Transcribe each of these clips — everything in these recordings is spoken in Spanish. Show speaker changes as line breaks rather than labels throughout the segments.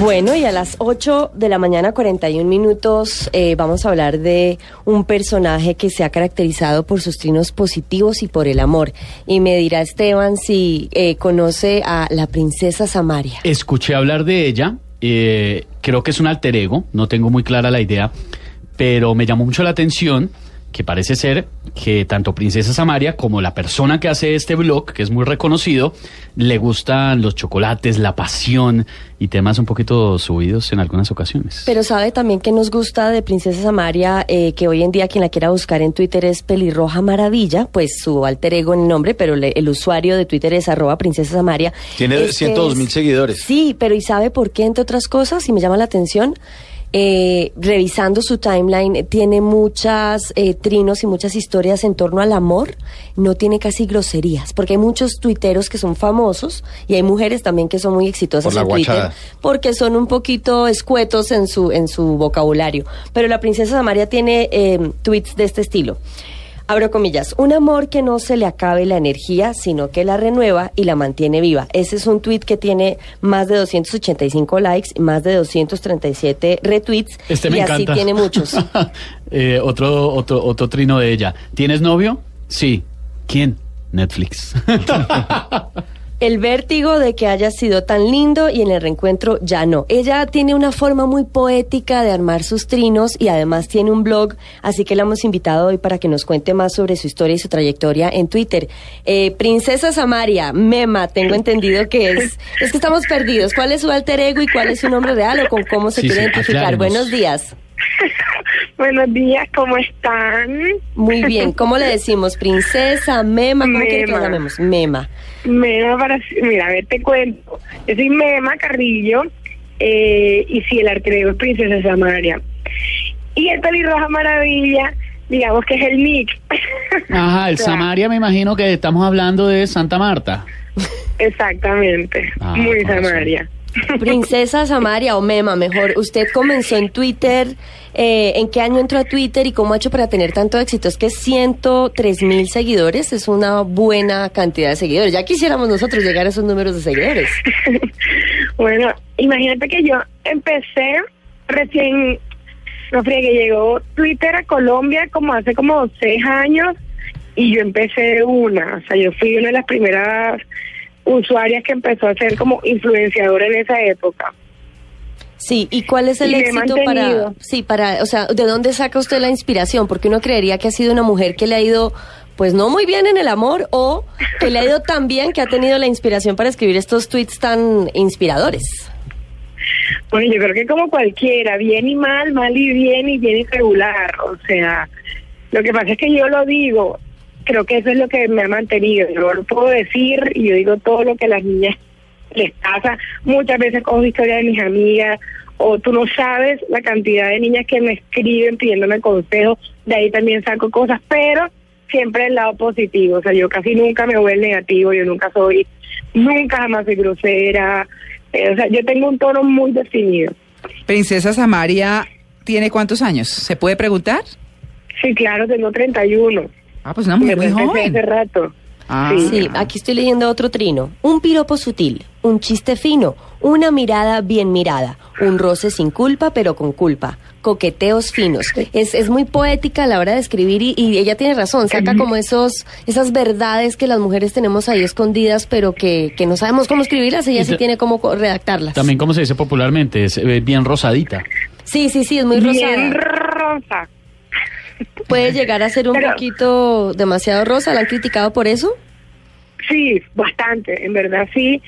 Bueno, y a las 8 de la mañana, 41 minutos, eh, vamos a hablar de un personaje que se ha caracterizado por sus trinos positivos y por el amor. Y me dirá Esteban si eh, conoce a la princesa Samaria.
Escuché hablar de ella, eh, creo que es un alter ego, no tengo muy clara la idea, pero me llamó mucho la atención que parece ser que tanto Princesa Samaria como la persona que hace este blog, que es muy reconocido, le gustan los chocolates, la pasión y temas un poquito subidos en algunas ocasiones.
Pero sabe también que nos gusta de Princesa Samaria, eh, que hoy en día quien la quiera buscar en Twitter es Pelirroja Maravilla, pues su alter ego en el nombre, pero le- el usuario de Twitter es arroba Princesa Samaria.
Tiene
Es que
102 mil
es-
seguidores.
Sí, pero ¿y sabe por qué, entre otras cosas? Y me llama la atención. Eh, revisando su timeline, tiene muchas eh, trinos y muchas historias en torno al amor, no tiene casi groserías, porque hay muchos tuiteros que son famosos y hay mujeres también que son muy exitosas
Por
en Twitter
guachada.
porque son un poquito escuetos en su, en su vocabulario. Pero la princesa Samaria tiene eh, tweets de este estilo. Abro comillas, un amor que no se le acabe la energía, sino que la renueva y la mantiene viva. Ese es un tweet que tiene más de 285 likes y más de 237 retweets.
Este me
y
encanta.
así tiene muchos.
Eh, otro, otro, otro trino de ella. ¿Tienes novio? Sí. ¿Quién? Netflix.
El vértigo de que haya sido tan lindo y en el reencuentro ya no. Ella tiene una forma muy poética de armar sus trinos y además tiene un blog, así que la hemos invitado hoy para que nos cuente más sobre su historia y su trayectoria en Twitter. Eh, Princesa Samaria, Mema, tengo entendido que es. Es que estamos perdidos. ¿Cuál es su alter ego y cuál es su nombre real o con cómo se
Sí,
quiere
sí,
identificar? Buenos días.
Buenos días, ¿cómo están?
Muy bien. ¿Cómo le decimos? Princesa, Mema, ¿cómo quiere que la
Mema.
llamemos? Mema.
Mema para... Mira, a ver, te cuento. Yo soy Mema Carrillo eh, y si el arquero es Princesa Samaria. Y el pelirroja maravilla, digamos que es el nick.
Ajá, el
O sea,
Samaria me imagino que estamos hablando de Santa Marta.
Exactamente,
Ah,
muy
razón.
Princesa Samaria o Mema, mejor. Usted comenzó en Twitter. eh, ¿En qué año entró a Twitter y cómo ha hecho para tener tanto éxito? Es que 103 mil seguidores es una buena cantidad de seguidores. Ya quisiéramos nosotros llegar a esos números de seguidores.
Bueno, imagínate que yo empecé recién, no friegue, llegó Twitter a Colombia como hace como seis años y yo empecé una, o sea, yo fui una de las primeras usuarias que empezó a ser como influenciadora en esa época.
Sí, ¿y cuál es el
Y
éxito para, sí, para, o sea, ¿de dónde saca usted la inspiración? Porque uno creería que ha sido una mujer que le ha ido, pues no muy bien en el amor, o que le ha ido tan bien que ha tenido la inspiración para escribir estos tweets tan inspiradores.
Bueno, yo creo que como cualquiera, bien y mal, mal y bien y bien y regular. O sea, lo que pasa es que yo lo digo, creo que eso es lo que me ha mantenido. Yo lo puedo decir y yo digo todo lo que a las niñas les pasa. Muchas veces cojo historias de mis amigas o tú no sabes la cantidad de niñas que me escriben pidiéndome consejos. De ahí también saco cosas, pero siempre el lado positivo. O sea, yo casi nunca me voy al negativo, yo nunca soy, nunca jamás soy grosera. Eh, o sea, yo tengo un tono muy definido.
Princesa Samaria tiene cuántos años? ¿Se puede preguntar?
Sí, claro, tengo 31.
Ah, pues una mujer muy joven.
hace rato.
Ah,
Sí.
Sí, aquí estoy leyendo otro trino. Un piropo sutil, un chiste fino, una mirada bien mirada, un roce sin culpa pero con culpa, coqueteos finos. Es, es muy poética a la hora de escribir y, y ella tiene razón, saca como esos esas verdades que las mujeres tenemos ahí escondidas pero que, que no sabemos cómo escribirlas, ella
Y
sí tiene cómo redactarlas.
También, como se dice popularmente, es eh, bien rosadita.
Sí, sí, sí, es muy
Bien
rosada.
rosa.
Puede llegar a ser un
Pero-
poquito demasiado rosa, ¿la han criticado por eso?
Sí, bastante, en verdad sí.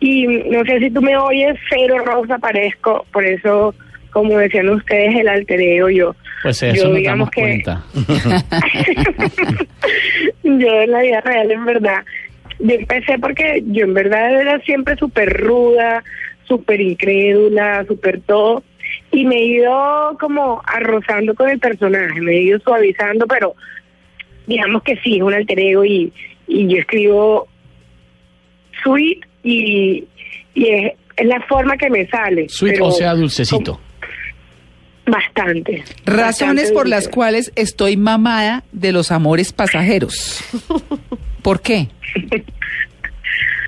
Y no sé si tú me oyes, cero rosa parezco, por eso, como decían ustedes, el altereo yo.
Pues eso
yo digamos
damos
que
cuenta.
yo en la vida real, en verdad, yo empecé porque yo en verdad era siempre súper ruda, súper incrédula, súper todo, y me he ido como arrozando con el personaje, me he ido suavizando, pero digamos que sí, es un alter ego y, y yo escribo sweet y, y es, es la forma que me sale.
Sweet,
pero
o sea, dulcecito.
Bastante.
Razones
bastante
por las cuales estoy mamada de los amores pasajeros. ¿Por qué?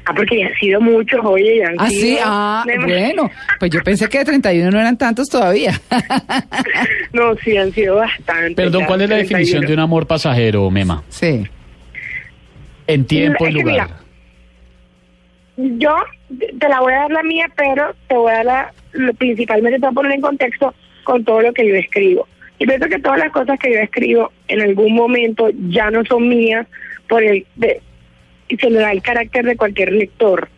Ah, porque ya han sido muchos, oye, ya han
Ah,
sido
sí, ah, bueno, pues yo pensé que de 31 no eran tantos todavía.
No, sí, han sido bastantes.
Perdón, ¿cuál es la
31.
definición de un amor pasajero, Mema?
Sí.
En tiempo y lugar.
mira, Yo te la voy a dar la mía, pero te voy a dar la, lo- principalmente te voy a poner en contexto con todo lo que yo escribo. Y pienso que todas las cosas que yo escribo en algún momento ya no son mías por el de, y se le da el carácter de cualquier lector.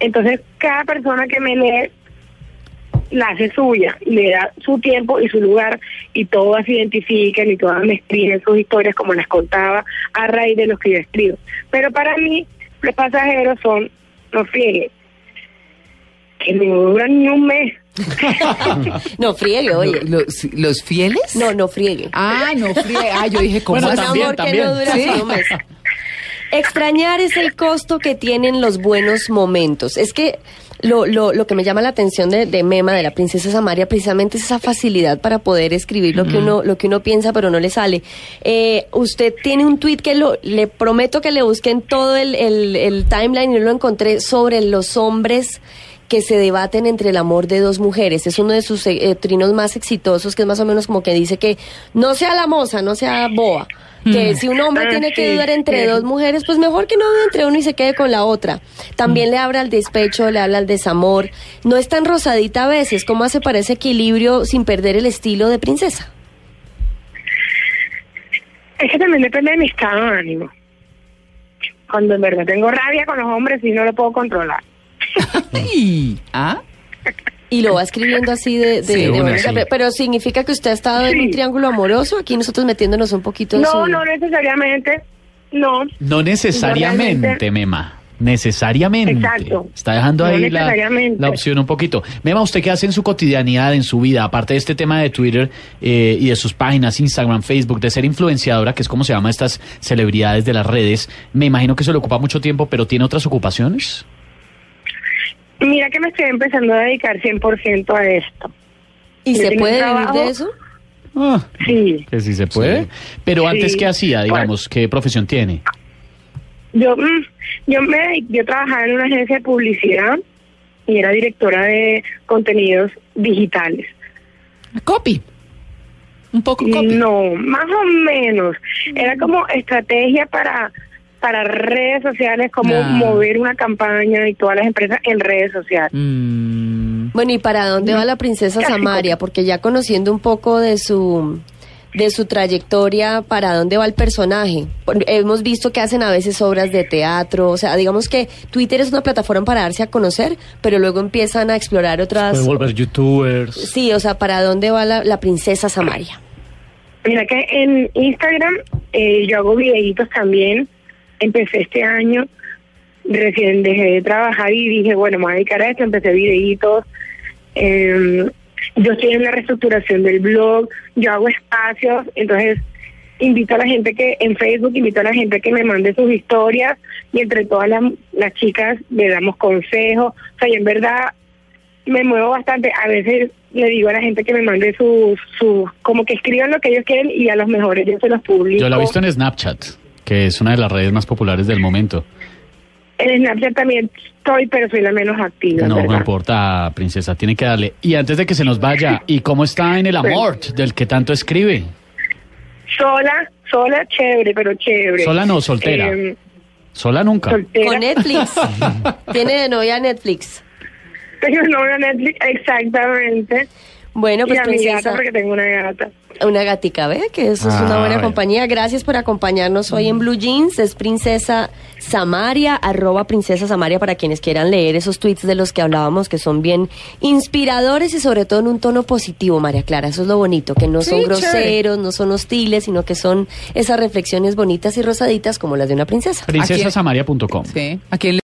Entonces, cada persona que me lee la hace suya, y le da su tiempo y su lugar, y todas se identifican y todas me escriben sus historias como las contaba a raíz de lo que yo escribo. Pero para mí, los pasajeros son los fieles, que no duran ni un mes.
No friegue, oye.
Lo- ¿Los, los fieles?
No, no friegue.
Ah, no fríe. Ah, yo dije, ¿cómo
Bueno,
así?
también,
amor
también.
que no dura
Sí.
un mes. Extrañar es el costo que tienen los buenos momentos. Es que lo, lo, lo que me llama la atención de, de Mema, de la princesa Samaria, precisamente es esa facilidad para poder escribir lo que uno, lo que uno piensa, pero no le sale. Eh, usted tiene un tweet que lo, le prometo que le busqué en todo el, el, el timeline y no lo encontré sobre los hombres que se debaten entre el amor de dos mujeres. Es uno de sus eh, eh, trinos más exitosos, que es más o menos como que dice que no sea la moza, no sea boa. Que si un hombre
Ah,
tiene que dudar entre
sí.
dos mujeres, pues mejor que no dude entre uno y se quede con la otra. También le habla al despecho, le habla al desamor. No es tan rosadita a veces. ¿Cómo hace para ese equilibrio sin perder el estilo de princesa?
Es que también depende de mi estado de ánimo. Cuando en verdad tengo rabia con los hombres y no lo puedo controlar.
Ay, ¿Ah?
Y lo va escribiendo así de... de-
Sí,
de
una
manera-
sí.
Pero significa que usted ha estado en un triángulo amoroso. Aquí nosotros metiéndonos un poquito en
No,
su...
no necesariamente. No.
No necesariamente, Mema. Necesariamente.
Exacto.
Está dejando
No
ahí la, la opción un poquito. Mema, ¿usted qué hace en su cotidianidad, en su vida? Aparte de este tema de Twitter eh, y de sus páginas, Instagram, Facebook, de ser influenciadora, que es como se llama estas celebridades de las redes, me imagino que eso le ocupa mucho tiempo, pero ¿tiene otras ocupaciones?
Mira que me estoy empezando a dedicar 100% a esto.
¿Y
Yo
se puede vivir de eso?
Ah,
Sí.
que sí se puede. Pero antes,
Sí.
¿qué hacía, digamos? ¿Qué profesión tiene?
Yo, mm, yo me yo trabajaba en una agencia de publicidad y era directora de contenidos digitales.
Copy. Un poco copy.
No, más o menos. Era como estrategia para para redes sociales, como
Ah.
mover una campaña y todas las empresas en redes sociales.
Mm,
Bueno, ¿y para dónde va la princesa
Casi
Samaria? Porque ya conociendo un poco de su de su trayectoria, ¿para dónde va el personaje? Hemos visto que hacen a veces obras de teatro, o sea, digamos que Twitter es una plataforma para darse a conocer, pero luego empiezan a explorar otras...
Pueden volver youtubers.
Sí, o sea, ¿para dónde va la, la princesa Samaria?
Mira que en Instagram eh, yo hago videitos también. Empecé este año, recién dejé de trabajar y dije, bueno, me voy a dedicar a esto. Empecé videitos. Eh, yo estoy en la reestructuración del blog, yo hago espacios, entonces invito a la gente que en Facebook, invito a la gente que me mande sus historias y entre todas las, las chicas le damos consejos. O sea, y en verdad me muevo bastante. A veces le digo a la gente que me mande sus, sus, como que escriban lo que ellos quieren y a los mejores yo se los publico.
Yo la he visto en Snapchat, que es una de las redes más populares del momento.
En Snapchat también estoy, pero soy la menos activa.
No, no importa, princesa, tiene que darle. Y antes de que se nos vaya, ¿y cómo está en el amor del que tanto escribe?
Sola, sola, chévere, pero chévere.
¿Sola no, soltera?
Eh,
Sola nunca.
soltera.
Con Netflix. Tiene de novia Netflix.
Tengo en Netflix, exactamente.
Bueno, pues
y a mi
princesa,
gata porque tengo una gata.
una gatica, ¿ve? Que eso es una
Ah,
buena
bueno.
compañía. Gracias por acompañarnos hoy en Blue Jeans. Es Princesa Samaria, arroba Princesa Samaria para quienes quieran leer esos tweets de los que hablábamos, que son bien inspiradores y sobre todo en un tono positivo, María Clara. Eso es lo bonito, que no
Sí,
son
chévere.
groseros, no son hostiles, sino que son esas reflexiones bonitas y rosaditas como las de una princesa.
Princesasamaria.com.
sí. ¿A quién le